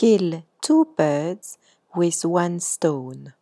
Kill two birds with one stone.